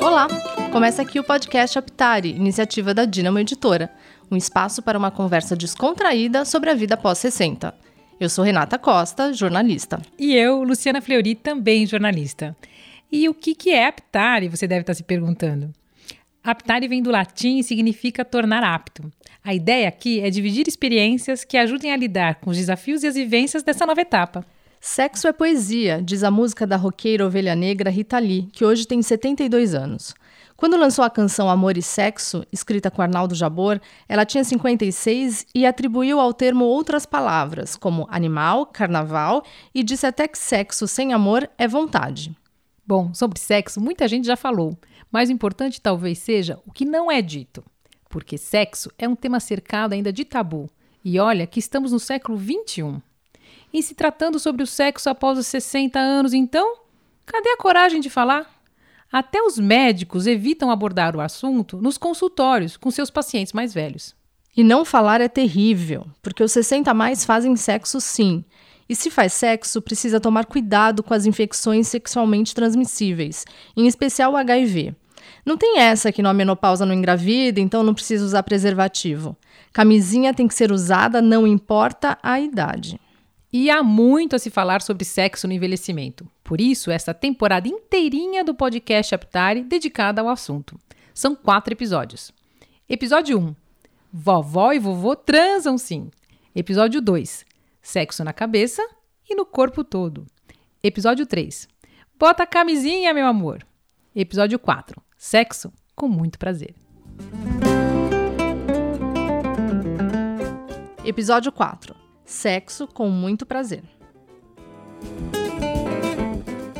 Olá! Começa aqui o podcast Aptari, iniciativa da Dinamo Editora, um espaço para uma conversa descontraída sobre a vida pós 60. Eu sou Renata Costa, jornalista. E eu, Luciana Fleury, também jornalista. E o que, que é aptare, você deve estar se perguntando. Aptare vem do latim e significa tornar apto. A ideia aqui é dividir experiências que ajudem a lidar com os desafios e as vivências dessa nova etapa. Sexo é poesia, diz a música da roqueira ovelha negra Rita Lee, que hoje tem 72 anos. Quando lançou a canção Amor e Sexo, escrita com Arnaldo Jabor, ela tinha 56 e atribuiu ao termo outras palavras, como animal, carnaval, e disse até que sexo sem amor é vontade. Bom, sobre sexo, muita gente já falou, mas o importante talvez seja o que não é dito. Porque sexo é um tema cercado ainda de tabu. E olha que estamos no século XXI. E se tratando sobre o sexo após os 60 anos, então, cadê a coragem de falar? Até os médicos evitam abordar o assunto nos consultórios com seus pacientes mais velhos. E não falar é terrível, porque os 60 a mais fazem sexo sim, e se faz sexo, precisa tomar cuidado com as infecções sexualmente transmissíveis, em especial o HIV. Não tem essa que na menopausa não engravida, então não precisa usar preservativo. Camisinha tem que ser usada, não importa a idade. E há muito a se falar sobre sexo no envelhecimento. Por isso, essa temporada inteirinha do podcast Aptare dedicada ao assunto. São quatro episódios. Episódio 1. Vovó e vovô transam sim. Episódio 2 sexo na cabeça e no corpo todo. Episódio 3. Bota a camisinha, meu amor. Episódio 4. Sexo com muito prazer. Episódio 4. Sexo com muito prazer.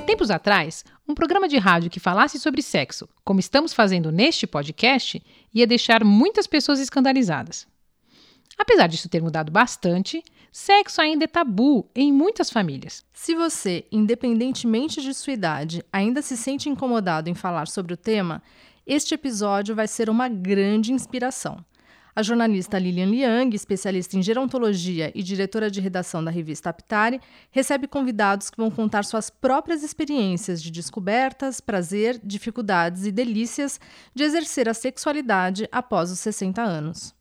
Tempos atrás, um programa de rádio que falasse sobre sexo, como estamos fazendo neste podcast, ia deixar muitas pessoas escandalizadas. Apesar disso ter mudado bastante, sexo ainda é tabu em muitas famílias. Se você, independentemente de sua idade, ainda se sente incomodado em falar sobre o tema, este episódio vai ser uma grande inspiração. A jornalista Lilian Liang, especialista em gerontologia e diretora de redação da revista Aptare, recebe convidados que vão contar suas próprias experiências de descobertas, prazer, dificuldades e delícias de exercer a sexualidade após os 60 anos.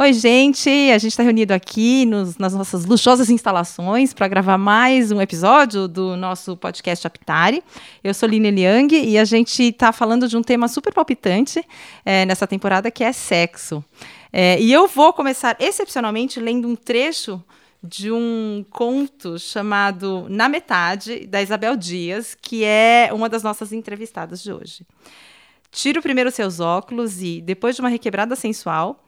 Oi, gente! A gente está reunido aqui nos, nas nossas luxuosas instalações para gravar mais um episódio do nosso podcast Aptare. Eu sou Lina Liang e a gente está falando de um tema super palpitante é, nessa temporada que é sexo. É, e eu vou começar excepcionalmente lendo um trecho de um conto chamado Na Metade, da Isabel Dias, que é uma das nossas entrevistadas de hoje. Tiro primeiro seus óculos e, depois de uma requebrada sensual,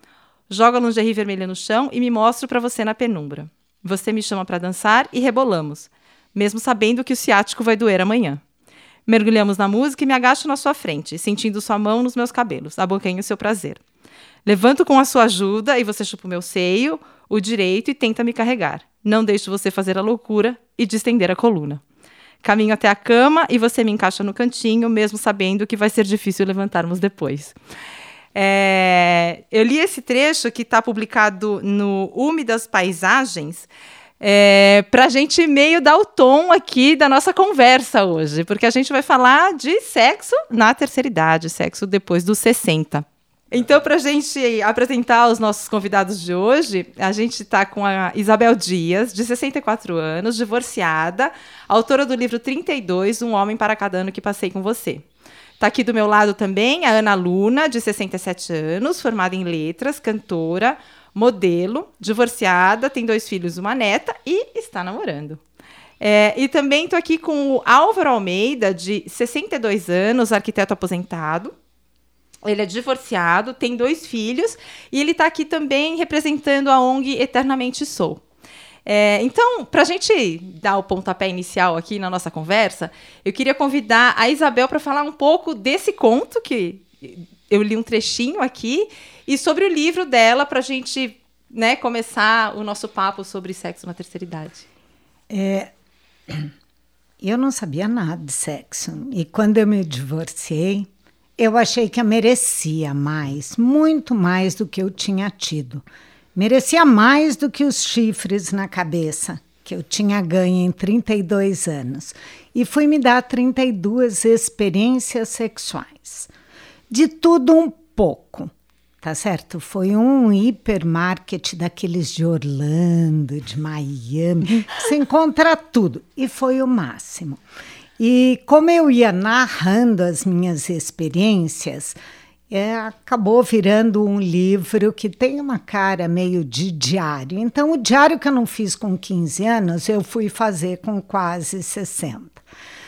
jogo a lingerie vermelha no chão e me mostro para você na penumbra. Você me chama para dançar e rebolamos, mesmo sabendo que o ciático vai doer amanhã. Mergulhamos na música e me agacho na sua frente, sentindo sua mão nos meus cabelos, abocanho seu prazer. Levanto com a sua ajuda e você chupa o meu seio, o direito e tenta me carregar. Não deixo você fazer a loucura e distender a coluna. Caminho até a cama e você me encaixa no cantinho, mesmo sabendo que vai ser difícil levantarmos depois. É, eu li esse trecho que está publicado no Úmidas Paisagens. É, para a gente meio dar o tom aqui da nossa conversa hoje, porque a gente vai falar de sexo na terceira idade, sexo depois dos 60. Então, para a gente apresentar os nossos convidados de hoje, a gente está com a Isabel Dias, de 64 anos, divorciada, autora do livro 32, Um Homem para Cada Ano que Passei com Você. Está aqui do meu lado também a Ana Luna, de 67 anos, formada em letras, cantora, modelo, divorciada, tem dois filhos uma neta e está namorando. É, e também estou aqui com o Álvaro Almeida, de 62 anos, arquiteto aposentado, ele é divorciado, tem dois filhos e ele está aqui também representando a ONG Eternamente Sou. É, então, para a gente dar o pontapé inicial aqui na nossa conversa, eu queria convidar a Isabel para falar um pouco desse conto que eu li um trechinho aqui e sobre o livro dela para a gente né, começar o nosso papo sobre sexo na terceira idade. É, eu não sabia nada de sexo e quando eu me divorciei eu achei que eu merecia mais, muito mais do que eu tinha tido. Merecia mais do que os chifres na cabeça que eu tinha ganho em 32 anos. E fui me dar 32 experiências sexuais. De tudo um pouco tá certo? Foi um hipermarket daqueles de Orlando, de Miami, se encontra tudo e foi o máximo. E como eu ia narrando as minhas experiências, é, acabou virando um livro que tem uma cara meio de diário. Então, o diário que eu não fiz com 15 anos, eu fui fazer com quase 60.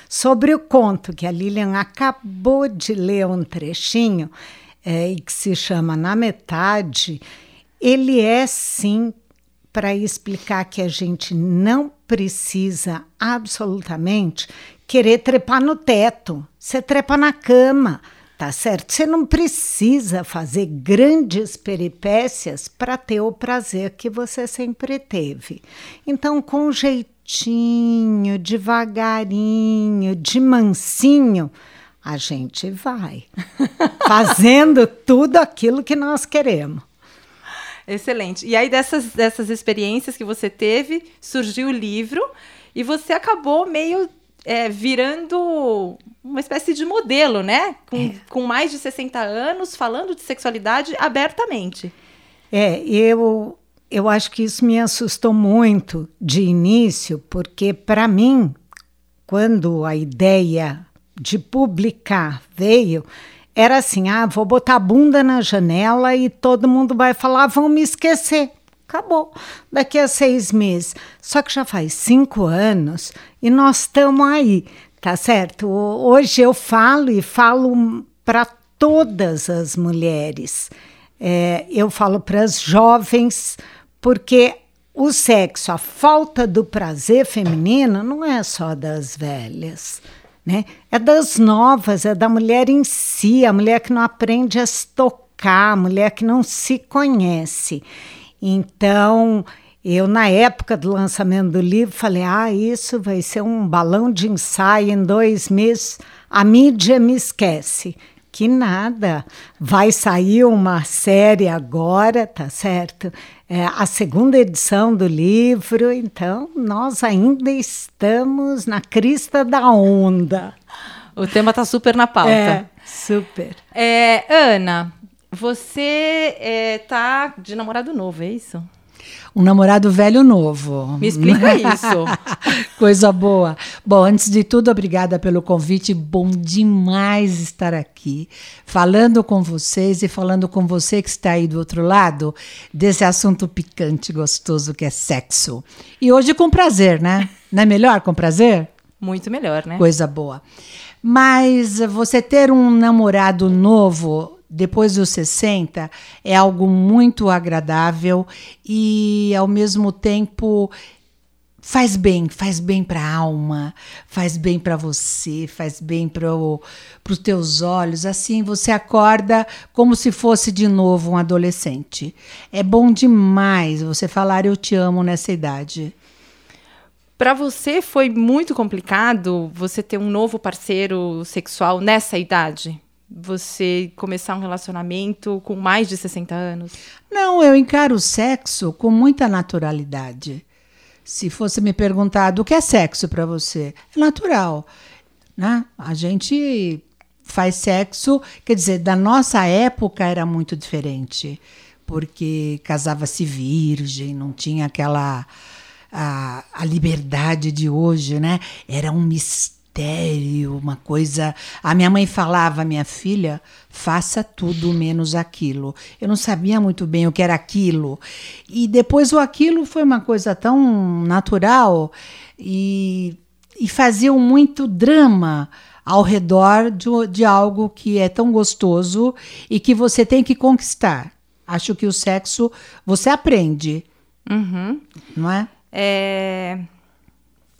Sobre o conto que a Lilian acabou de ler um trechinho, é, e que se chama Na Metade, ele é sim para explicar que a gente não precisa absolutamente querer trepar no teto. Você trepa na cama, tá certo? Você não precisa fazer grandes peripécias para ter o prazer que você sempre teve. Então, com jeitinho, devagarinho, de mansinho, a gente vai fazendo tudo aquilo que nós queremos. Excelente. E aí, dessas, dessas experiências que você teve, surgiu o livro e você acabou meio é, virando uma espécie de modelo, né? Com, é. com mais de 60 anos, falando de sexualidade abertamente. É, eu, eu acho que isso me assustou muito de início, porque, para mim, quando a ideia de publicar veio, era assim: ah, vou botar a bunda na janela e todo mundo vai falar, vão me esquecer. Acabou. Daqui a seis meses. Só que já faz cinco anos e nós estamos aí, tá certo? Hoje eu falo e falo para todas as mulheres. É, eu falo para as jovens, porque o sexo, a falta do prazer feminino, não é só das velhas né? É das novas, é da mulher em si, a mulher que não aprende a se tocar, a mulher que não se conhece. Então, eu, na época do lançamento do livro, falei: ah, isso vai ser um balão de ensaio em dois meses, a mídia me esquece. Que nada, vai sair uma série agora, tá certo? É a segunda edição do livro, então nós ainda estamos na crista da onda. O tema está super na pauta. É, super. É, Ana, você está é, de namorado novo, é isso? Um namorado velho novo. Me explica isso. Coisa boa. Bom, antes de tudo, obrigada pelo convite. Bom demais estar aqui, falando com vocês e falando com você que está aí do outro lado desse assunto picante, gostoso que é sexo. E hoje com prazer, né? Não é melhor com prazer? Muito melhor, né? Coisa boa. Mas você ter um namorado novo depois dos 60 é algo muito agradável e, ao mesmo tempo, faz bem, faz bem para a alma, faz bem para você, faz bem para os teus olhos. Assim você acorda como se fosse de novo um adolescente. É bom demais você falar eu te amo nessa idade. Para você foi muito complicado você ter um novo parceiro sexual nessa idade? Você começar um relacionamento com mais de 60 anos? Não, eu encaro o sexo com muita naturalidade. Se fosse me perguntado o que é sexo para você, é natural, né? A gente faz sexo, quer dizer, da nossa época era muito diferente, porque casava-se virgem, não tinha aquela a, a liberdade de hoje, né? Era um mistério mistério, uma coisa. A minha mãe falava, minha filha, faça tudo menos aquilo. Eu não sabia muito bem o que era aquilo. E depois o aquilo foi uma coisa tão natural e, e faziam muito drama ao redor de, de algo que é tão gostoso e que você tem que conquistar. Acho que o sexo você aprende, uhum. não é? É,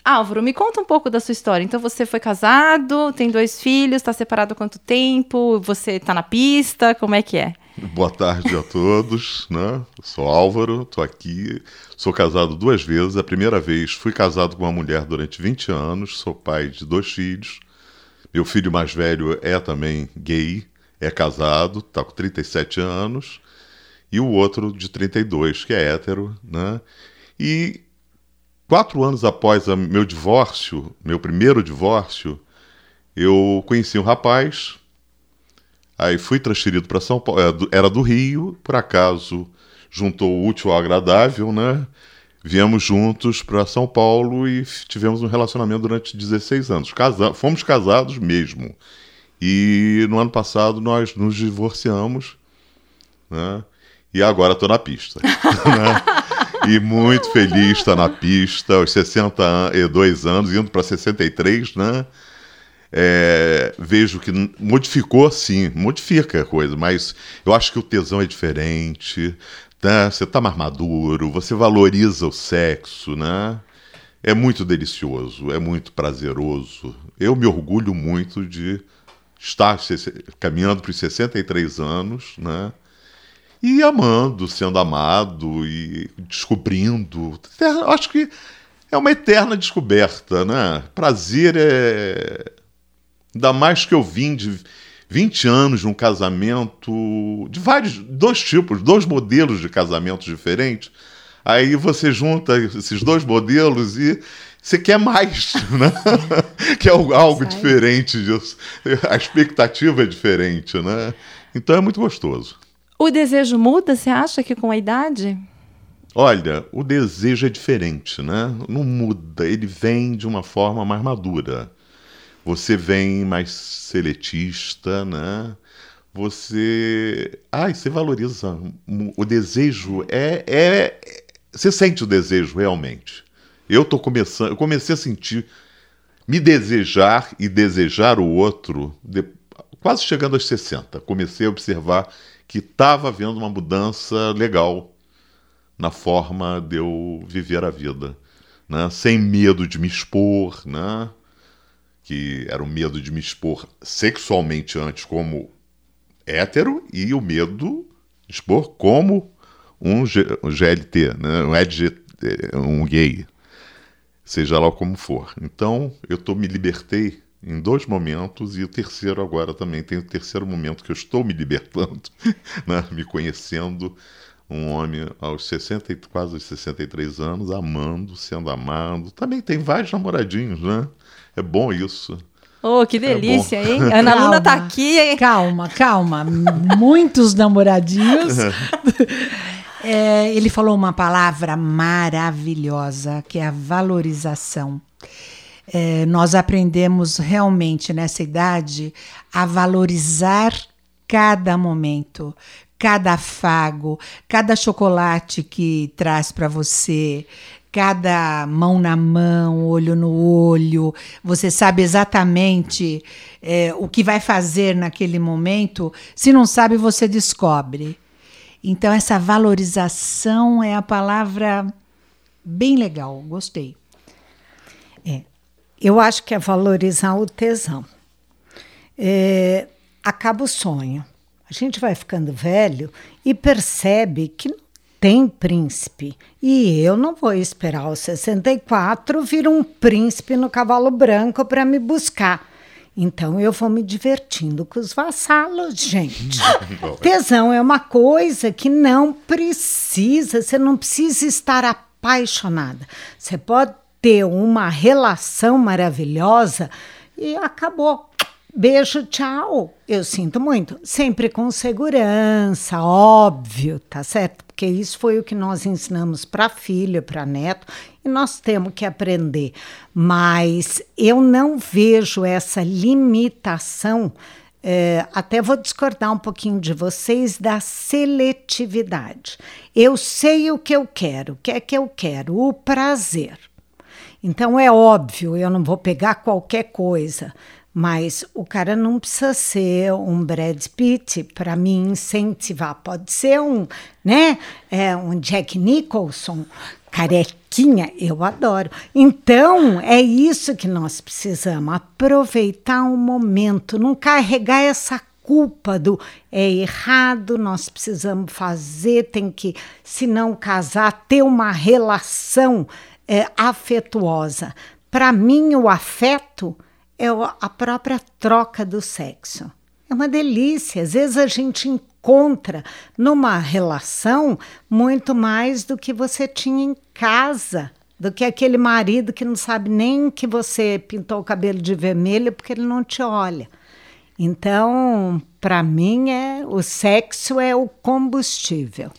Álvaro, me conta um pouco da sua história. Então, você foi casado, tem dois filhos, está separado há quanto tempo? Você está na pista? Como é que é? Boa tarde a todos, né? Sou Álvaro, estou aqui, sou casado duas vezes. A primeira vez fui casado com uma mulher durante 20 anos, sou pai de dois filhos. Meu filho mais velho é também gay, é casado, está com 37 anos. e o outro de 32, que é hétero, né? E quatro anos após a, meu divórcio, meu primeiro divórcio, eu conheci um rapaz, aí fui transferido para São Paulo, é, era do Rio, por acaso juntou o útil ao agradável, né? Viemos juntos para São Paulo e tivemos um relacionamento durante 16 anos. Casa fomos casados mesmo. E no ano passado nós nos divorciamos, né? E agora estou na pista. né? E muito feliz estar na pista, aos 62 anos, indo para 63, né? É, vejo que modificou sim, modifica a coisa, mas eu acho que o tesão é diferente, né? Você está mais maduro, você valoriza o sexo, né? É muito delicioso, é muito prazeroso. Eu me orgulho muito de estar caminhando para os 63 anos, né? E amando, sendo amado e descobrindo. Acho que é uma eterna descoberta, né? Prazer é. Ainda mais que eu vim de 20 anos de um casamento de vários, dois tipos, dois modelos de casamentos diferentes. Aí você junta esses dois modelos e você quer mais, né? quer algo diferente disso. A expectativa é diferente, né? Então é muito gostoso. O desejo muda, você acha que com a idade? Olha, o desejo é diferente, né? Não muda, ele vem de uma forma mais madura. Você vem mais seletista, né? Você. Ai, você valoriza. O desejo é, é. Você sente o desejo realmente. Eu tô começando, eu comecei a sentir me desejar e desejar o outro de, quase chegando aos 60. Comecei a observar que estava havendo uma mudança legal na forma de eu viver a vida, né? Sem medo de me expor, né? Que era o medo de me expor sexualmente antes como hétero e o medo de expor como um, G, um GLT, né? um, EDG, um gay, seja lá como for. Então, eu tô, me libertei em dois momentos e o terceiro agora também. Tem o terceiro momento que eu estou me libertando, né? me conhecendo. Um homem aos 60, quase 63 anos, amando, sendo amado. Também tem vários namoradinhos, né? É bom isso. Oh, que é delícia, é hein? Ana Luna tá aqui. Hein? Calma, calma. Muitos namoradinhos. É, ele falou uma palavra maravilhosa, que é a valorização. É, nós aprendemos realmente nessa idade a valorizar cada momento, cada afago, cada chocolate que traz para você, cada mão na mão, olho no olho, você sabe exatamente é, o que vai fazer naquele momento. Se não sabe, você descobre. Então, essa valorização é a palavra bem legal, gostei. Eu acho que é valorizar o tesão. É, acaba o sonho. A gente vai ficando velho e percebe que não tem príncipe. E eu não vou esperar aos 64 vir um príncipe no cavalo branco para me buscar. Então eu vou me divertindo com os vassalos, gente. Tesão é uma coisa que não precisa, você não precisa estar apaixonada. Você pode ter uma relação maravilhosa e acabou. Beijo, tchau. Eu sinto muito. Sempre com segurança, óbvio, tá certo? Porque isso foi o que nós ensinamos para filho, para neto, e nós temos que aprender. Mas eu não vejo essa limitação. É, até vou discordar um pouquinho de vocês da seletividade. Eu sei o que eu quero. O que é que eu quero? O prazer. Então é óbvio, eu não vou pegar qualquer coisa. Mas o cara não precisa ser um Brad Pitt para me incentivar. Pode ser um, né, é, um Jack Nicholson, carequinha, eu adoro. Então, é isso que nós precisamos, aproveitar o momento, não carregar essa culpa do é errado, nós precisamos fazer, tem que, se não casar, ter uma relação é, afetuosa. Para mim, o afeto é a própria troca do sexo. É uma delícia. Às vezes a gente encontra numa relação muito mais do que você tinha em casa, do que aquele marido que não sabe nem que você pintou o cabelo de vermelho porque ele não te olha. Então, para mim, é o sexo é o combustível.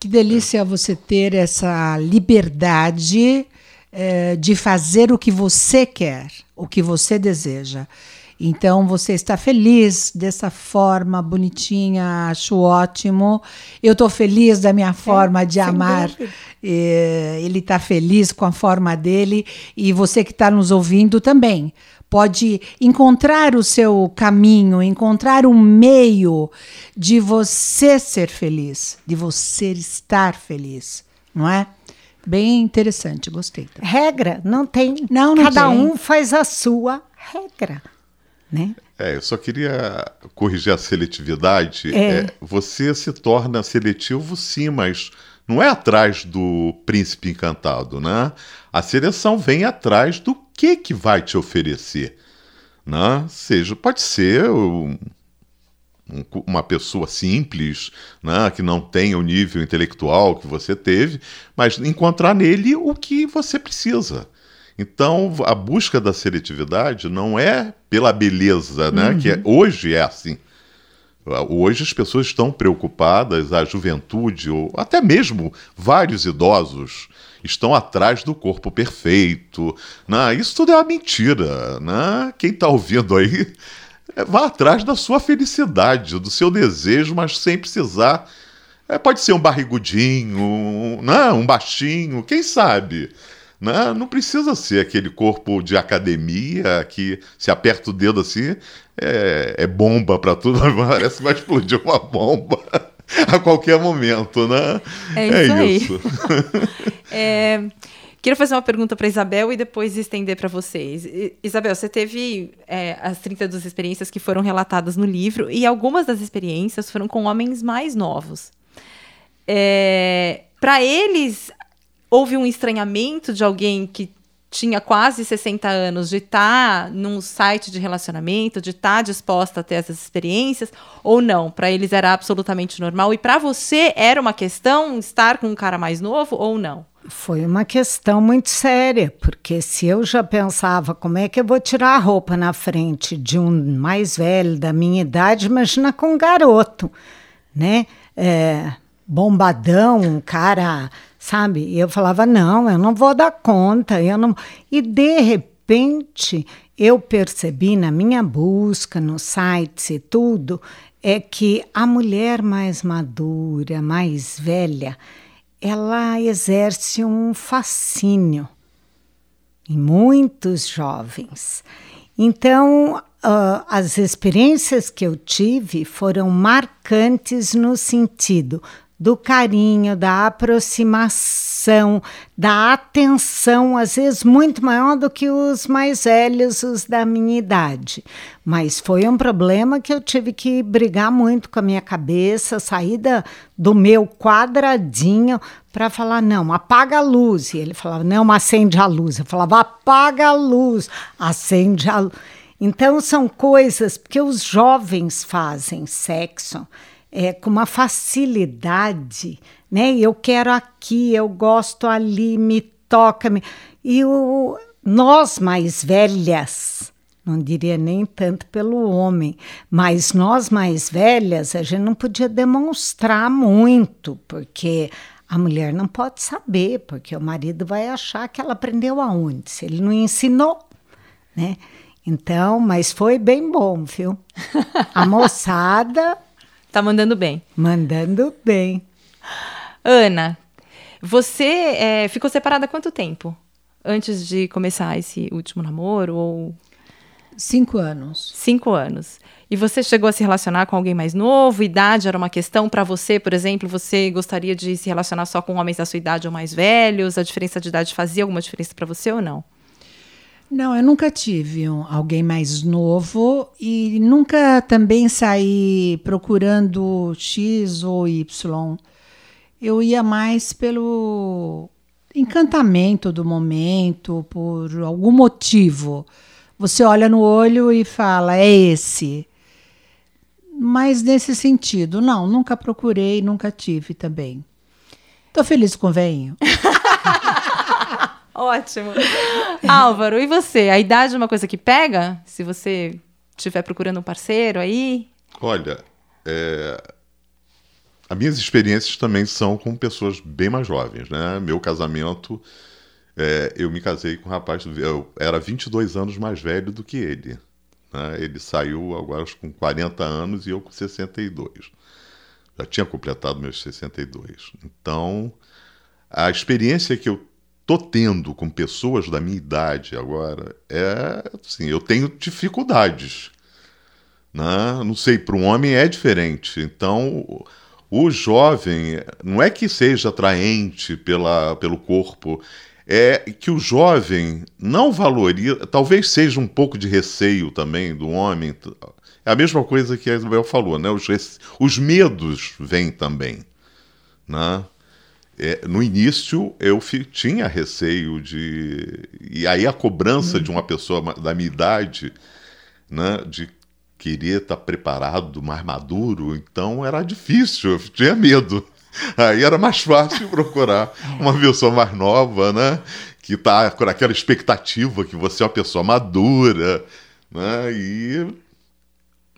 Que delícia você ter essa liberdade é, de fazer o que você quer, o que você deseja. Então você está feliz dessa forma bonitinha, acho ótimo. Eu estou feliz da minha forma é, de amar. É, ele está feliz com a forma dele e você que está nos ouvindo também pode encontrar o seu caminho, encontrar um meio de você ser feliz, de você estar feliz, não é? Bem interessante, gostei. Regra não tem. Não, não Cada tem. um faz a sua regra, né? É, eu só queria corrigir a seletividade. É. É, você se torna seletivo, sim, mas não é atrás do príncipe encantado, né? A seleção vem atrás do que que vai te oferecer, né? Seja, pode ser um, um, uma pessoa simples, né, que não tenha o nível intelectual que você teve, mas encontrar nele o que você precisa. Então, a busca da seletividade não é pela beleza, né? Que é, hoje é assim. Hoje as pessoas estão preocupadas, a juventude, ou até mesmo vários idosos, estão atrás do corpo perfeito. Né? Isso tudo é uma mentira. Né? Quem está ouvindo aí, é, vá atrás da sua felicidade, do seu desejo, mas sem precisar. É, pode ser um barrigudinho, um, né? um baixinho, quem sabe? Né? Não precisa ser aquele corpo de academia que se aperta o dedo assim, é, é bomba para tudo, parece que vai explodir uma bomba a qualquer momento, né? É isso. isso. é, queria fazer uma pergunta para Isabel e depois estender para vocês. Isabel, você teve é, as 32 experiências que foram relatadas no livro e algumas das experiências foram com homens mais novos. É, para eles, houve um estranhamento de alguém que tinha quase 60 anos de estar tá num site de relacionamento, de estar tá disposta a ter essas experiências, ou não? Para eles era absolutamente normal. E para você era uma questão estar com um cara mais novo ou não? Foi uma questão muito séria, porque se eu já pensava como é que eu vou tirar a roupa na frente de um mais velho da minha idade, imagina com um garoto, né? É, bombadão, um cara sabe? E eu falava: não, eu não vou dar conta, eu não. E de repente eu percebi na minha busca nos sites e tudo é que a mulher mais madura, mais velha, ela exerce um fascínio em muitos jovens. Então, uh, as experiências que eu tive foram marcantes no sentido do carinho, da aproximação, da atenção, às vezes muito maior do que os mais velhos, os da minha idade. Mas foi um problema que eu tive que brigar muito com a minha cabeça, sair do meu quadradinho para falar: não, apaga a luz. E ele falava: não, acende a luz. Eu falava: apaga a luz, acende a luz. Então, são coisas que os jovens fazem sexo é, com uma facilidade, né? Eu quero aqui, eu gosto ali, me toca. Me... E o, nós mais velhas, não diria nem tanto pelo homem, mas nós mais velhas, a gente não podia demonstrar muito, porque a mulher não pode saber, porque o marido vai achar que ela aprendeu aonde, se ele não ensinou, né? Então, mas foi bem bom, viu? A moçada Tá mandando bem. Mandando bem. Ana, você é, ficou separada há quanto tempo? Antes de começar esse último namoro? Ou... Cinco anos. Cinco anos. E você chegou a se relacionar com alguém mais novo? Idade era uma questão para você, por exemplo? Você gostaria de se relacionar só com homens da sua idade ou mais velhos? A diferença de idade fazia alguma diferença para você ou não? Não, eu nunca tive um, alguém mais novo e nunca também saí procurando X ou Y. Eu ia mais pelo encantamento do momento, por algum motivo. Você olha no olho e fala, é esse. mas nesse sentido, não, nunca procurei, nunca tive também. Tô feliz com o veinho. Ótimo. Álvaro, e você? A idade é uma coisa que pega? Se você estiver procurando um parceiro aí? Olha, é... as minhas experiências também são com pessoas bem mais jovens, né? Meu casamento, é... eu me casei com um rapaz, eu era 22 anos mais velho do que ele. Né? Ele saiu agora com 40 anos e eu com 62. Já tinha completado meus 62. Então, a experiência que eu tô tendo com pessoas da minha idade agora é assim, eu tenho dificuldades. Né? Não sei, para um homem é diferente. Então, o jovem não é que seja atraente pela, pelo corpo, é que o jovem não valoriza, talvez seja um pouco de receio também do homem. É a mesma coisa que a Isabel falou, né? Os, os medos vêm também. Né? É, no início eu tinha receio de. E aí a cobrança hum. de uma pessoa da minha idade, né, de querer estar tá preparado, mais maduro, então era difícil, eu tinha medo. Aí era mais fácil procurar uma pessoa mais nova, né? Que está com aquela expectativa que você é uma pessoa madura, né? E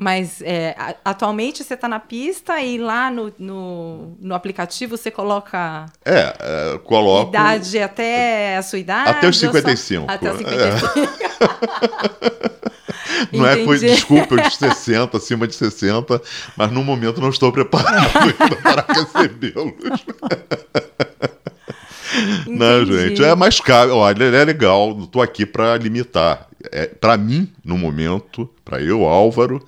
mas é, atualmente você está na pista e lá no, no, no, aplicativo você coloca. É, é coloco. Idade até a sua idade? Até os 55. Só... Até os 55. É. não é, foi, desculpa, os 60, acima de 60, mas no momento não estou preparado ainda para recebê-los. Não, gente, é mais caro. Olha, é legal, estou aqui para limitar. É, para mim, no momento, para eu, Álvaro,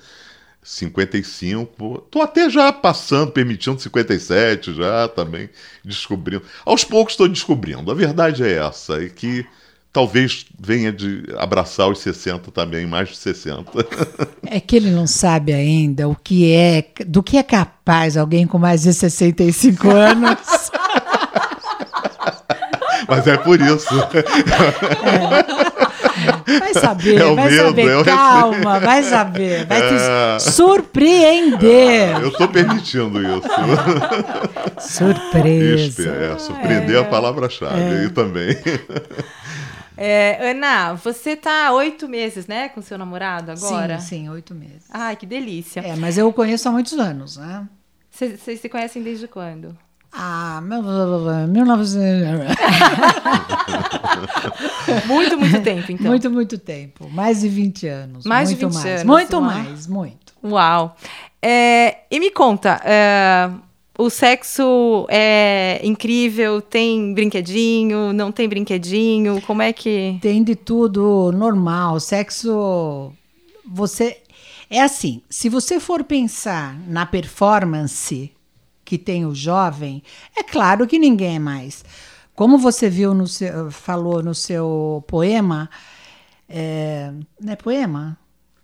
55. Tô até já passando, permitindo 57 já também, descobrindo. Aos poucos estou descobrindo. A verdade é essa, e que talvez venha de abraçar os 60 também, mais de 60. É que ele não sabe ainda o que é, do que é capaz alguém com mais de 65 anos. Mas é por isso. É. Vai saber, é vai medo, saber. É Calma, vai saber. Vai é... te surpreender. eu estou permitindo isso. Surpresa. É, surpreender é a palavra-chave é. aí também. É, Ana, você está há oito meses, né, com seu namorado agora? Sim, sim, oito meses. Ai, que delícia. É, mas eu o conheço há muitos anos, né? Vocês se conhecem desde quando? Ah, 1900. muito, muito tempo, então. Muito, muito tempo. Mais de 20 anos. Mais muito de 20 mais. anos. Muito mais, muito. Uau. É, e me conta, é, o sexo é incrível? Tem brinquedinho? Não tem brinquedinho? Como é que. Tem de tudo normal. Sexo. Você. É assim, se você for pensar na performance que tem o jovem, é claro que ninguém é mais. Como você viu no seu, falou no seu poema, é, não é poema?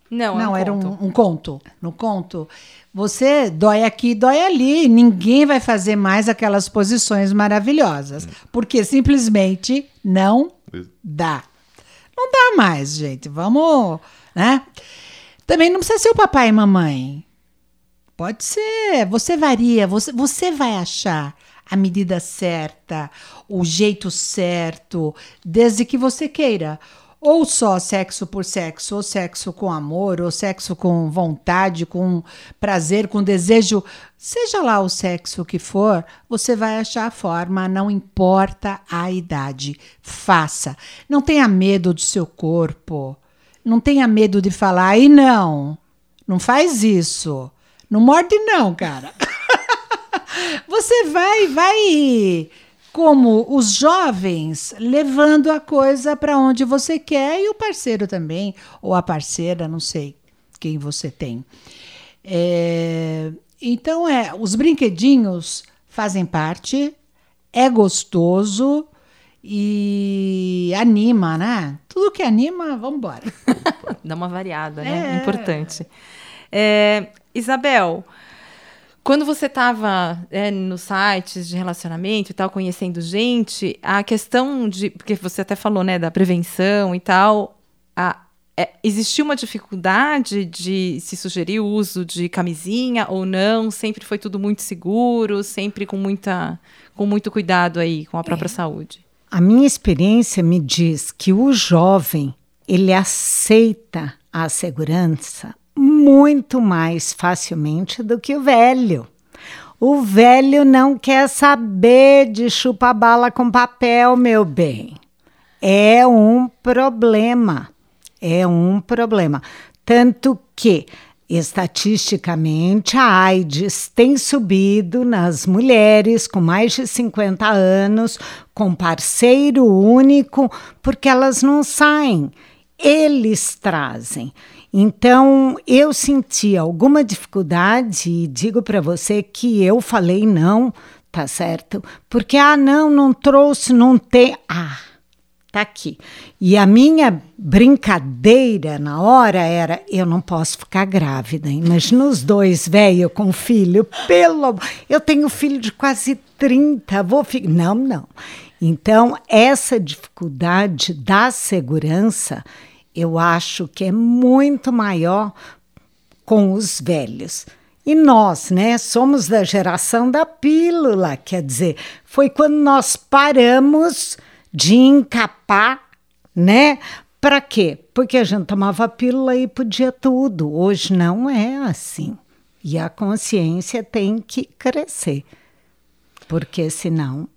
Não, não é um era conto. Um, um conto. No conto, você dói aqui, dói ali. Ninguém vai fazer mais aquelas posições maravilhosas, porque simplesmente não dá. Não dá mais, gente. Vamos, né? Também não precisa ser o papai e mamãe. Pode ser, você varia, você, você vai achar a medida certa, o jeito certo, desde que você queira. Ou só sexo por sexo, ou sexo com amor, ou sexo com vontade, com prazer, com desejo. Seja lá o sexo que for, você vai achar a forma, não importa a idade. Faça. Não tenha medo do seu corpo. Não tenha medo de falar, e não, não faz isso. Não morde, não, cara. Você vai, vai como os jovens levando a coisa para onde você quer e o parceiro também, ou a parceira, não sei quem você tem. É, então, é, os brinquedinhos fazem parte, é gostoso e anima, né? Tudo que anima, vamos embora. Dá uma variada, né? É. Importante. É, Isabel, quando você estava é, nos sites de relacionamento e tal, conhecendo gente, a questão de. Porque você até falou, né, da prevenção e tal. A, é, existiu uma dificuldade de se sugerir o uso de camisinha ou não? Sempre foi tudo muito seguro, sempre com, muita, com muito cuidado aí com a própria é. saúde? A minha experiência me diz que o jovem ele aceita a segurança muito mais facilmente do que o velho. O velho não quer saber de chupar bala com papel, meu bem. É um problema. É um problema. Tanto que, estatisticamente, a AIDS tem subido nas mulheres com mais de 50 anos, com parceiro único, porque elas não saem. Eles trazem. Então, eu senti alguma dificuldade e digo para você que eu falei não, tá certo? Porque, ah, não, não trouxe, não tem. Ah, tá aqui. E a minha brincadeira na hora era: eu não posso ficar grávida. Imagina os dois, velho, com filho. Pelo. Eu tenho filho de quase 30, vou ficar. Não, não. Então, essa dificuldade da segurança eu acho que é muito maior com os velhos. E nós, né, somos da geração da pílula, quer dizer, foi quando nós paramos de encapar, né? Para quê? Porque a gente tomava pílula e podia tudo. Hoje não é assim. E a consciência tem que crescer, porque senão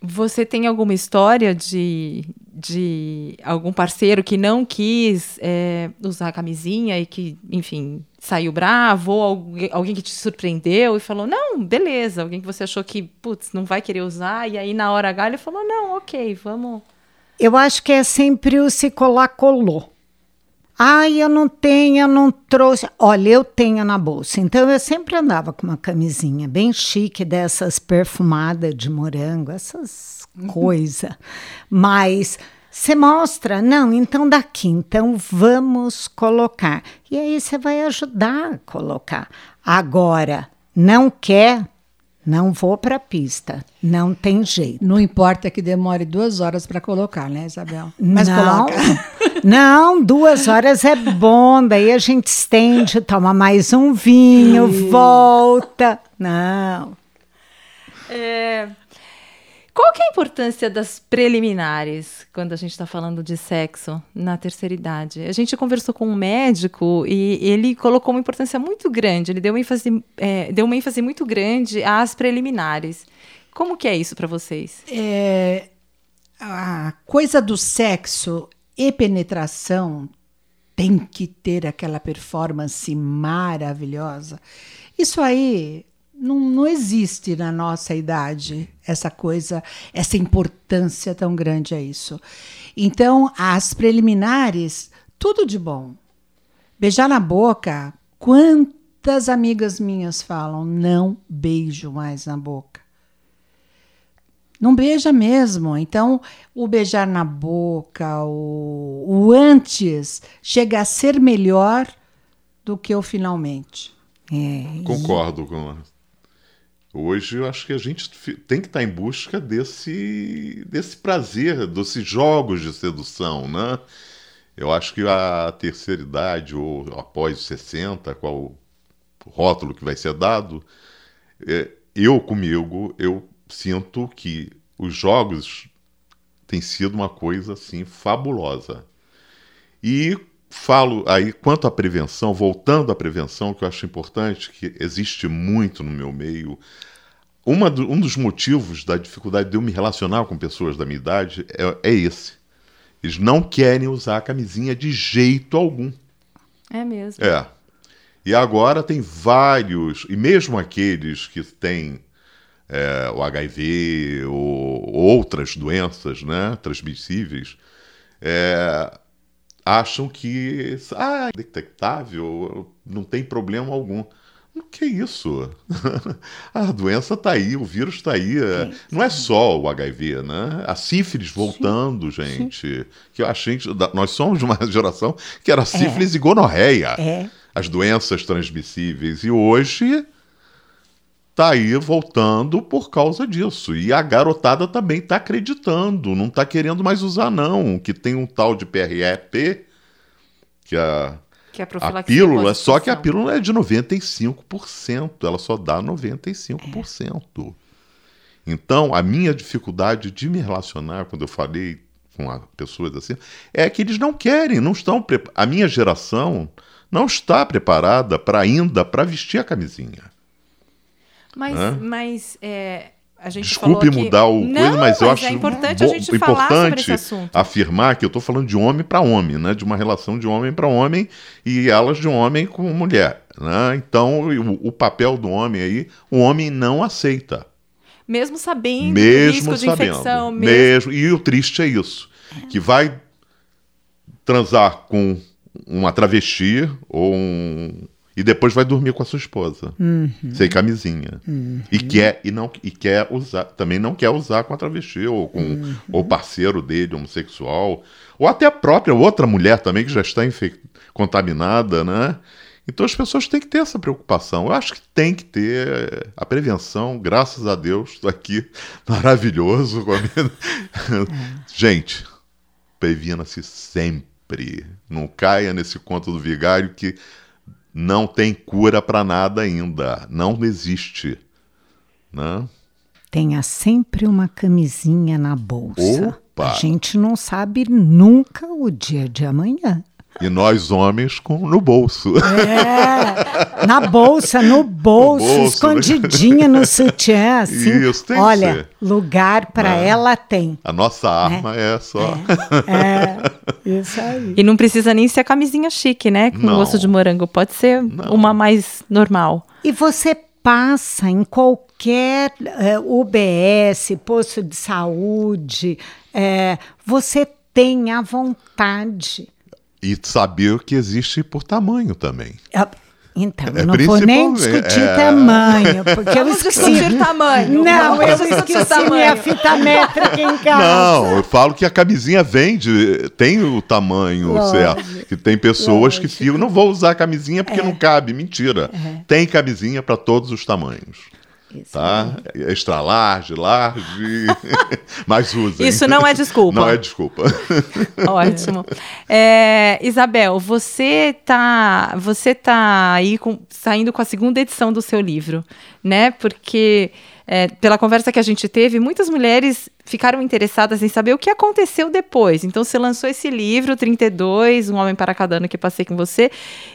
você tem alguma história de, de algum parceiro que não quis é, usar a camisinha e que, enfim, saiu bravo? Ou alguém, alguém que te surpreendeu e falou, não, beleza. Alguém que você achou que, putz, não vai querer usar. E aí, na hora H, ele falou, não, ok, vamos... Eu acho que é sempre o se colar, colou. Ai, eu não tenho, eu não trouxe. Olha, eu tenho na bolsa. Então eu sempre andava com uma camisinha bem chique dessas perfumadas de morango, essas uhum. coisas. Mas você mostra, não, então daqui, então vamos colocar. E aí você vai ajudar a colocar. Agora, não quer, não vou para a pista. Não tem jeito. Não importa que demore duas horas para colocar, né, Isabel? Mas não, coloca. Não, duas horas é bom. Daí a gente estende, toma mais um vinho, volta. Não. É, qual que é a importância das preliminares quando a gente está falando de sexo na terceira idade? A gente conversou com um médico e ele colocou uma importância muito grande. Ele deu uma ênfase, é, deu uma ênfase muito grande às preliminares. Como que é isso para vocês? É, a coisa do sexo e penetração tem que ter aquela performance maravilhosa. Isso aí não, não existe na nossa idade essa coisa, essa importância tão grande a isso. Então, as preliminares, tudo de bom. Beijar na boca, quantas amigas minhas falam, não beijo mais na boca. Não beija mesmo. Então, o beijar na boca, o, o antes, chega a ser melhor do que o finalmente. É, Concordo com Hoje eu acho que a gente tem que estar em busca desse, desse prazer, desses jogos de sedução, né? Eu acho que a terceira idade, ou após 60, qual rótulo que vai ser dado, é, eu comigo, eu sinto que os jogos têm sido uma coisa assim fabulosa. E falo aí quanto à prevenção, voltando à prevenção, que eu acho importante, que existe muito no meu meio. Do, um dos motivos da dificuldade de eu me relacionar com pessoas da minha idade é, é esse. Eles não querem usar a camisinha de jeito algum. É mesmo. É. E agora tem vários, e mesmo aqueles que têm é, o HIV ou outras doenças né, transmissíveis, é, acham que ah, é detectável, não tem problema algum. Que é isso? a doença está aí, o vírus está aí. Sim, não é só o HIV, né? A sífilis voltando, sim, gente. Sim. Que a gente, nós somos de uma geração que era sífilis é. e gonorreia. É. As doenças transmissíveis. E hoje está aí voltando por causa disso. E a garotada também está acreditando, não está querendo mais usar, não. Que tem um tal de PREP, que a, Que é a a pílula, só que a pílula é de 95%, ela só dá 95%. Então, a minha dificuldade de me relacionar, quando eu falei com a- pessoas assim, é que eles não querem, não estão A minha geração não está preparada para ainda para vestir a camisinha. Mas, Hã? mas é, a gente Desculpe falou que... mudar o Não, coisa, mas eu acho é importante a gente importante afirmar que eu estou falando de homem para homem, né? De uma relação de homem para homem e elas de homem com mulher, né? Então o, o papel do homem aí, o homem não aceita, Mesmo sabendo do mesmo risco de sabendo, infecção, mesmo... mesmo. E o triste é isso, que vai transar com uma travesti ou um e depois vai dormir com a sua esposa, sem camisinha. E quer e não e quer usar, também não quer usar com a travesti ou com o parceiro dele homossexual, ou até a própria outra mulher também que já está contaminada, né? Então as pessoas têm que ter essa preocupação. Eu acho que tem que ter a prevenção, graças a Deus, estou aqui maravilhoso. minha- Gente, previna-se sempre. Não caia nesse conto do vigário que não tem cura para nada ainda. Não existe. Né? Tenha sempre uma camisinha na bolsa. Opa! A gente não sabe nunca o dia de amanhã. E nós, homens, com, no bolso. É, na bolsa, no bolso, bolso, né? escondidinha no sutiã, assim. Isso, tem que Olha, ser. lugar para É. ela tem. A nossa arma é, só. É, isso aí. E não precisa nem ser a camisinha chique, né? Com Não. osso de morango. Pode ser Não. uma mais normal. E você passa em qualquer eh, UBS, posto de saúde, eh, você tem a vontade. E saber que existe por tamanho também. Ah, Então, É eu não vou nem discutir é. tamanho, porque eu Vamos esqueci. discutir tamanho. Não, Vamos eu esqueci tamanho. minha fita métrica em casa. Não, eu falo que a camisinha vende, tem o tamanho Lógico. certo. Que tem pessoas que Lógico. ficam, não vou usar a camisinha porque não cabe. Mentira. Tem camisinha para todos os tamanhos. Isso Tá? Extra large, large. Mas usem. Isso não é desculpa. Não é desculpa. Ótimo. É, Isabel, você tá, você tá aí com- saindo com a segunda edição do seu livro, né? Porque é, pela conversa que a gente teve, muitas mulheres ficaram interessadas em saber o que aconteceu depois. Então você lançou esse livro, 32, Um Homem para Cada Ano que passei com você,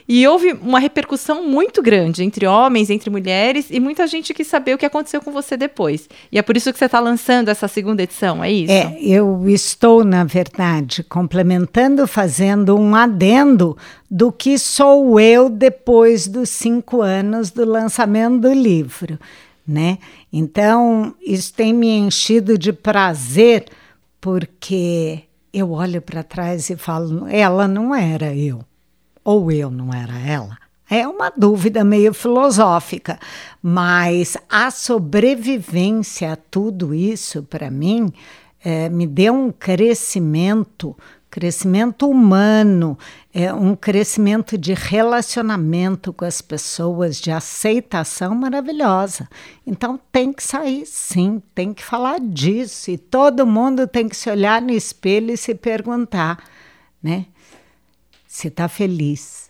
e houve uma repercussão muito grande entre homens, entre mulheres, e muita gente quis saber o que aconteceu com você depois. E é por isso que você está lançando essa segunda edição, é isso? É, eu estou, na verdade, complementando, fazendo um adendo do que sou eu depois dos cinco anos do lançamento do livro, né? Então, isso tem me enchido de prazer, porque eu olho para trás e falo, ela não era eu, ou eu não era ela. É uma dúvida meio filosófica, mas a sobrevivência a tudo isso, para mim, eh, me deu um crescimento, crescimento humano, é, um crescimento de relacionamento com as pessoas, de aceitação maravilhosa. Então tem que sair, sim, tem que falar disso. E todo mundo tem que se olhar no espelho e se perguntar, né? Se está feliz.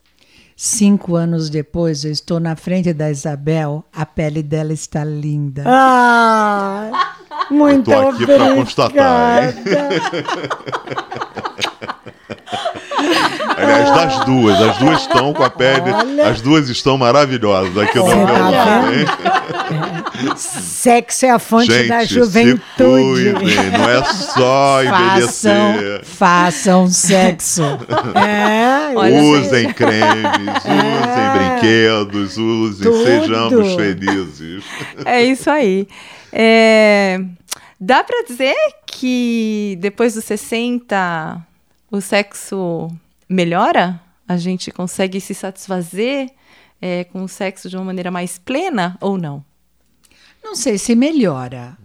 Cinco anos depois, eu estou na frente da Isabel, a pele dela está linda. Ah, muito Tô aqui pra obrigada. constatar, hein? Aliás, das duas, as duas estão com a pele, Olha. as duas estão maravilhosas aqui Você meu lado, hein? Sexo é a fonte Gente, da se juventude. cuidem, não é só Façam, envelhecer. façam sexo. É, Olha, usem cremes, usem brinquedos, usem, Tudo. sejamos felizes. É isso aí. É, Dá pra dizer que depois dos 60 o sexo melhora? A gente consegue se satisfazer é, com o sexo de uma maneira mais plena ou não? Não sei se melhora,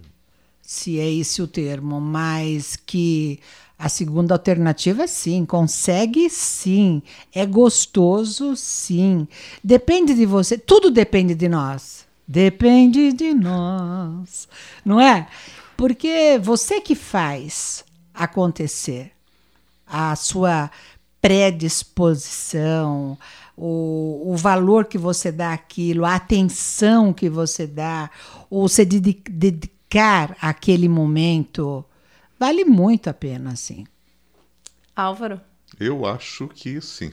se é esse o termo, mas que a segunda alternativa sim, consegue sim, é gostoso sim. Depende de você, tudo depende de nós. Depende de nós, não é? Porque você que faz acontecer a sua predisposição, o, o valor que você dá àquilo, a atenção que você dá, ou se dedicar àquele momento, vale muito a pena, assim. Álvaro? Eu acho que sim.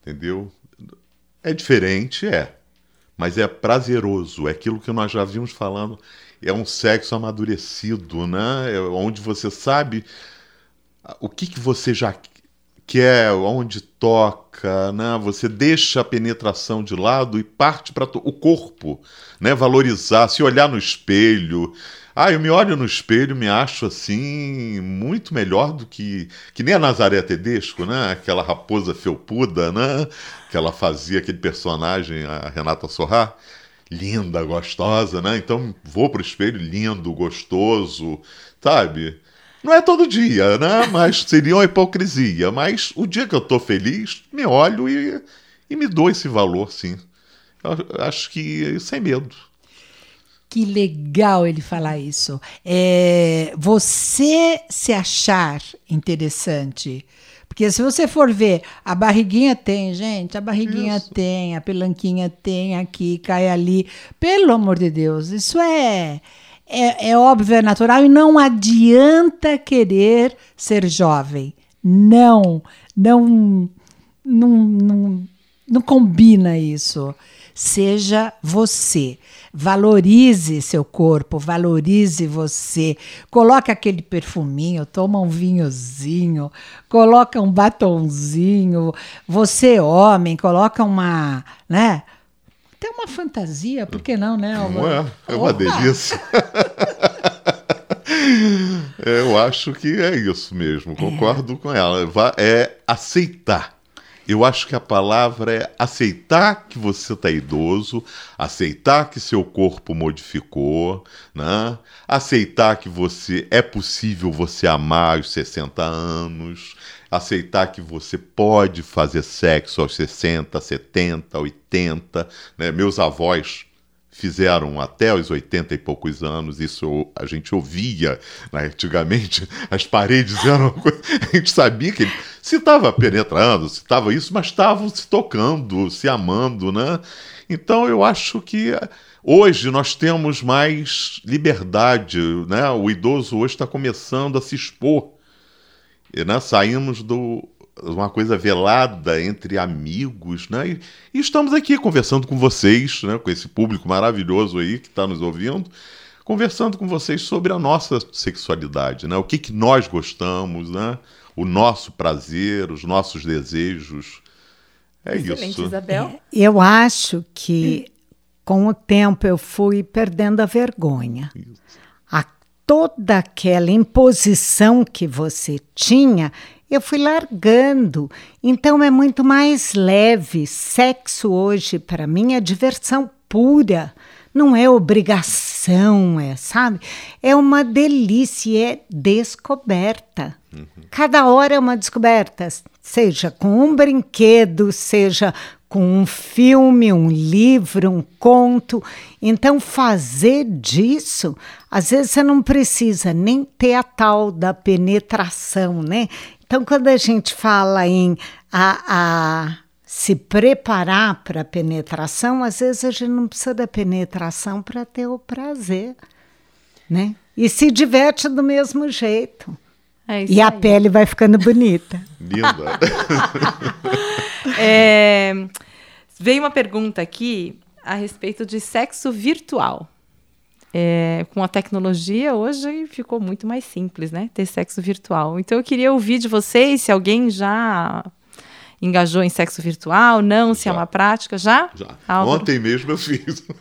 Entendeu? É diferente, é. Mas é prazeroso. É aquilo que nós já vimos falando. É um sexo amadurecido, né? É onde você sabe o que, que você já quer, onde toca, né? Você deixa a penetração de lado e parte para o corpo, né? Valorizar, se olhar no espelho. Ah, eu me olho no espelho, me acho assim muito melhor do que que nem a Nazaré Tedesco, né? Aquela raposa felpuda, né? Que ela fazia aquele personagem, a Renata Sorrá linda, gostosa, né? Então vou pro espelho lindo, gostoso, sabe? Não é todo dia, né? Mas seria uma hipocrisia. Mas o dia que eu tô feliz, me olho e, e me dou esse valor, sim. Eu acho que sem medo. Que legal ele falar isso. É, você se achar interessante. Porque se você for ver, a barriguinha tem, gente, a barriguinha isso. tem, a pelanquinha tem aqui, cai ali. Pelo amor de Deus, isso é é, é óbvio, é natural e não adianta querer ser jovem. Não, não, não, não, não combina isso. Seja você. Valorize seu corpo, valorize você. Coloque aquele perfuminho, toma um vinhozinho, coloca um batonzinho. Você homem, coloca uma, né? Até uma fantasia, por que não, né? Não é? É uma Opa! delícia. Eu acho que é isso mesmo, concordo é. com ela. É aceitar. Eu acho que a palavra é aceitar que você está idoso, aceitar que seu corpo modificou, né? aceitar que você é possível você amar aos 60 anos, aceitar que você pode fazer sexo aos 60, 70, 80. Né? Meus avós fizeram até os 80 e poucos anos, isso a gente ouvia né? antigamente, as paredes eram. A gente sabia que ele, se estava penetrando, se estava isso, mas estavam se tocando, se amando, né? Então eu acho que hoje nós temos mais liberdade, né? O idoso hoje está começando a se expor né, saímos do uma coisa velada entre amigos, né? E, e, estamos aqui conversando com vocês, né? Com esse público maravilhoso aí que está nos ouvindo, conversando com vocês sobre a nossa sexualidade, né? O que, que nós gostamos, né? O nosso prazer, os nossos desejos. É Excelente, isso. Isabel. É, eu acho que com o tempo eu fui perdendo a vergonha. Isso toda aquela imposição que você tinha, eu fui largando. Então é muito mais leve. Sexo hoje, para mim, é diversão pura. Não é obrigação, é, sabe? É uma delícia, é descoberta. Uhum. Cada hora é uma descoberta, seja com um brinquedo, seja com um filme, um livro, um conto. Então, fazer disso, às vezes você não precisa nem ter a tal da penetração, né? Então, quando a gente fala em a, a se preparar para a penetração, às vezes a gente não precisa da penetração para ter o prazer, né? E se diverte do mesmo jeito. É e a pele vai ficando bonita. Linda. é, veio uma pergunta aqui a respeito de sexo virtual. É, com a tecnologia, hoje ficou muito mais simples, né? Ter sexo virtual. Então eu queria ouvir de vocês se alguém já engajou em sexo virtual, não, se é já. é uma prática. Já? Já. Ontem mesmo eu fiz.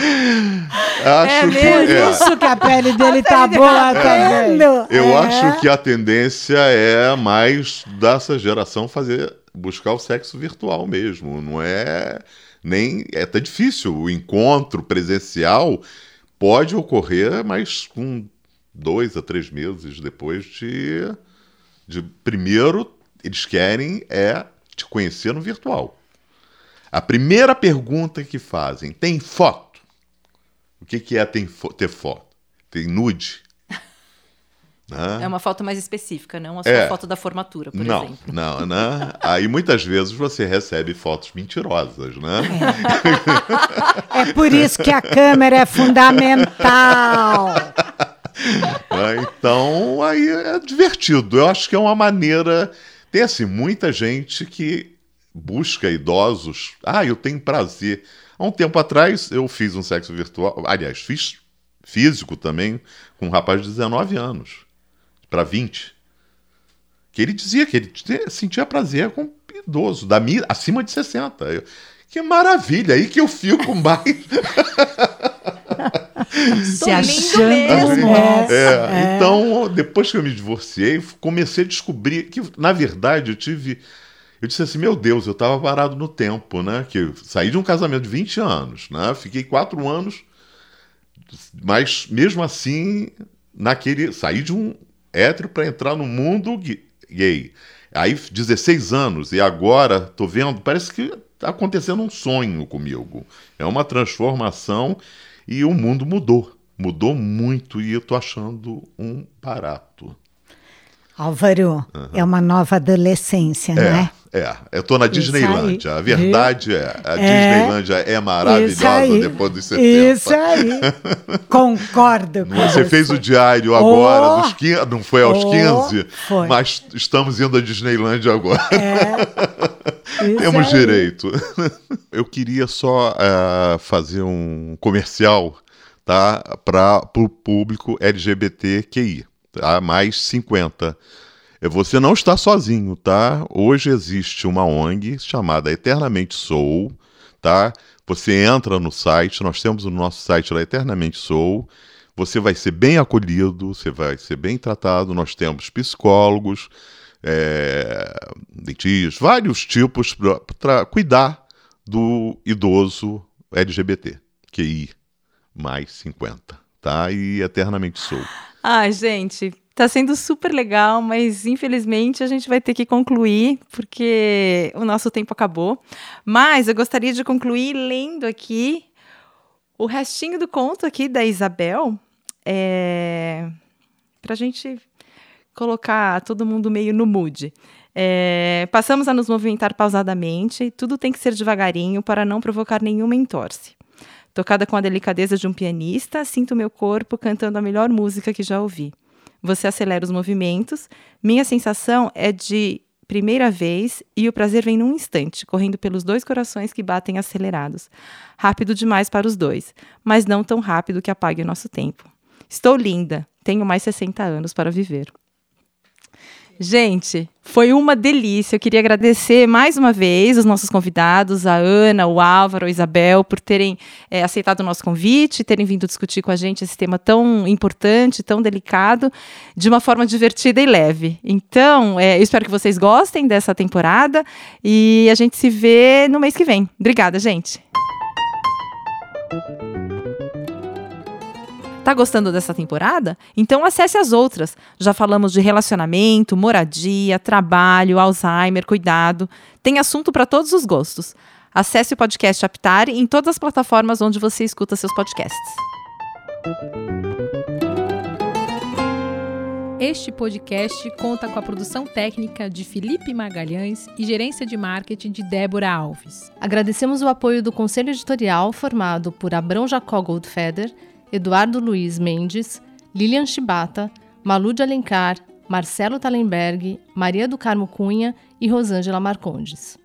Acho é mesmo é. isso que a pele dele tá boa tá também. Eu é. acho que a tendência é mais dessa geração fazer buscar o sexo virtual mesmo, não é nem é até difícil o encontro presencial pode ocorrer, mas com dois a três meses depois de, de primeiro eles querem é te conhecer no virtual. A primeira pergunta que fazem tem foto que, que é ter, ter foto? Tem nude? Né? É uma foto mais específica, não a sua É. foto da formatura, por não, exemplo. não, né? Aí muitas vezes você recebe fotos mentirosas, né? É por isso que a câmera é fundamental. É, Então, aí é divertido. Eu acho que é uma maneira. Tem assim, muita gente que busca idosos. Ah, eu tenho prazer. Há um tempo atrás eu fiz um sexo virtual. Aliás, fiz físico também com um rapaz de 19 anos para 20. Que ele dizia que ele sentia prazer com idoso, da minha, acima de 60. Eu, que maravilha, aí que eu fico mais. Se achando mesmo. nossa. É, Então, depois que eu me divorciei, comecei a descobrir que, na verdade, eu tive. Eu disse assim, meu Deus, eu estava parado no tempo, né? Que saí de um casamento de 20 anos, né? Fiquei quatro anos, mas mesmo assim, naquele. Saí de um hétero para entrar no mundo gay. Aí, 16 anos, e agora, tô vendo, parece que tá acontecendo um sonho comigo. É uma transformação e o mundo mudou. Mudou muito e eu tô achando um barato. Álvaro, é uma nova adolescência, é? É, é. Eu tô na Disneylândia. A verdade é, a É. Disneylândia é maravilhosa depois dos 70. Isso aí. Concordo com Você fez o diário agora, Oh! dos 15, não foi aos Oh, 15, foi. mas estamos indo à Disneylândia agora. Isso Temos aí. direito. Eu queria só eh, fazer um comercial tá, para o público LGBTQI, tá? mais 50. Eh, Você não está sozinho, tá? Hoje existe uma ONG chamada Eternamente Sou, tá? Você entra no site, nós temos o nosso site lá, Eternamente Sou. Você vai ser bem acolhido, você vai ser bem tratado. Nós temos psicólogos, é, dentistas, vários tipos para cuidar do idoso LGBT, QI mais 50, tá? E eternamente sou. Ai, gente, tá sendo super legal, mas infelizmente a gente vai ter que concluir, porque o nosso tempo acabou. Mas eu gostaria de concluir lendo aqui o restinho do conto aqui da Isabel, é, para a gente colocar todo mundo meio no mood. É, passamos a nos movimentar pausadamente, tudo tem que ser devagarinho para não provocar nenhuma entorse. Tocada com a delicadeza de um pianista, sinto meu corpo cantando a melhor música que já ouvi. Você acelera os movimentos. Minha sensação é de primeira vez e o prazer vem num instante, correndo pelos dois corações que batem acelerados. Rápido demais para os dois, mas não tão rápido que apague o nosso tempo. Estou linda, tenho mais 60 anos para viver. Gente, foi uma delícia. Eu queria agradecer mais uma vez os nossos convidados, a Ana, o Álvaro, a Isabel, por terem é, aceitado o nosso convite, terem vindo discutir com a gente esse tema tão importante, tão delicado, de uma forma divertida e leve. Então, é, eu espero que vocês gostem dessa temporada e a gente se vê no mês que vem. Obrigada, gente. Tá gostando dessa temporada? Então acesse as outras. Já falamos de relacionamento, moradia, trabalho, Alzheimer, cuidado. Tem assunto para todos os gostos. Acesse o podcast Aptare em todas as plataformas onde você escuta seus podcasts. Este podcast conta com a produção técnica de Felipe Magalhães e gerência de marketing de Débora Alves. Agradecemos o apoio do Conselho Editorial, formado por Abrão Jacó Goldfeder, Eduardo Luiz Mendes, Lilian Chibata, Malu de Alencar, Marcelo Talenberg, Maria do Carmo Cunha e Rosângela Marcondes.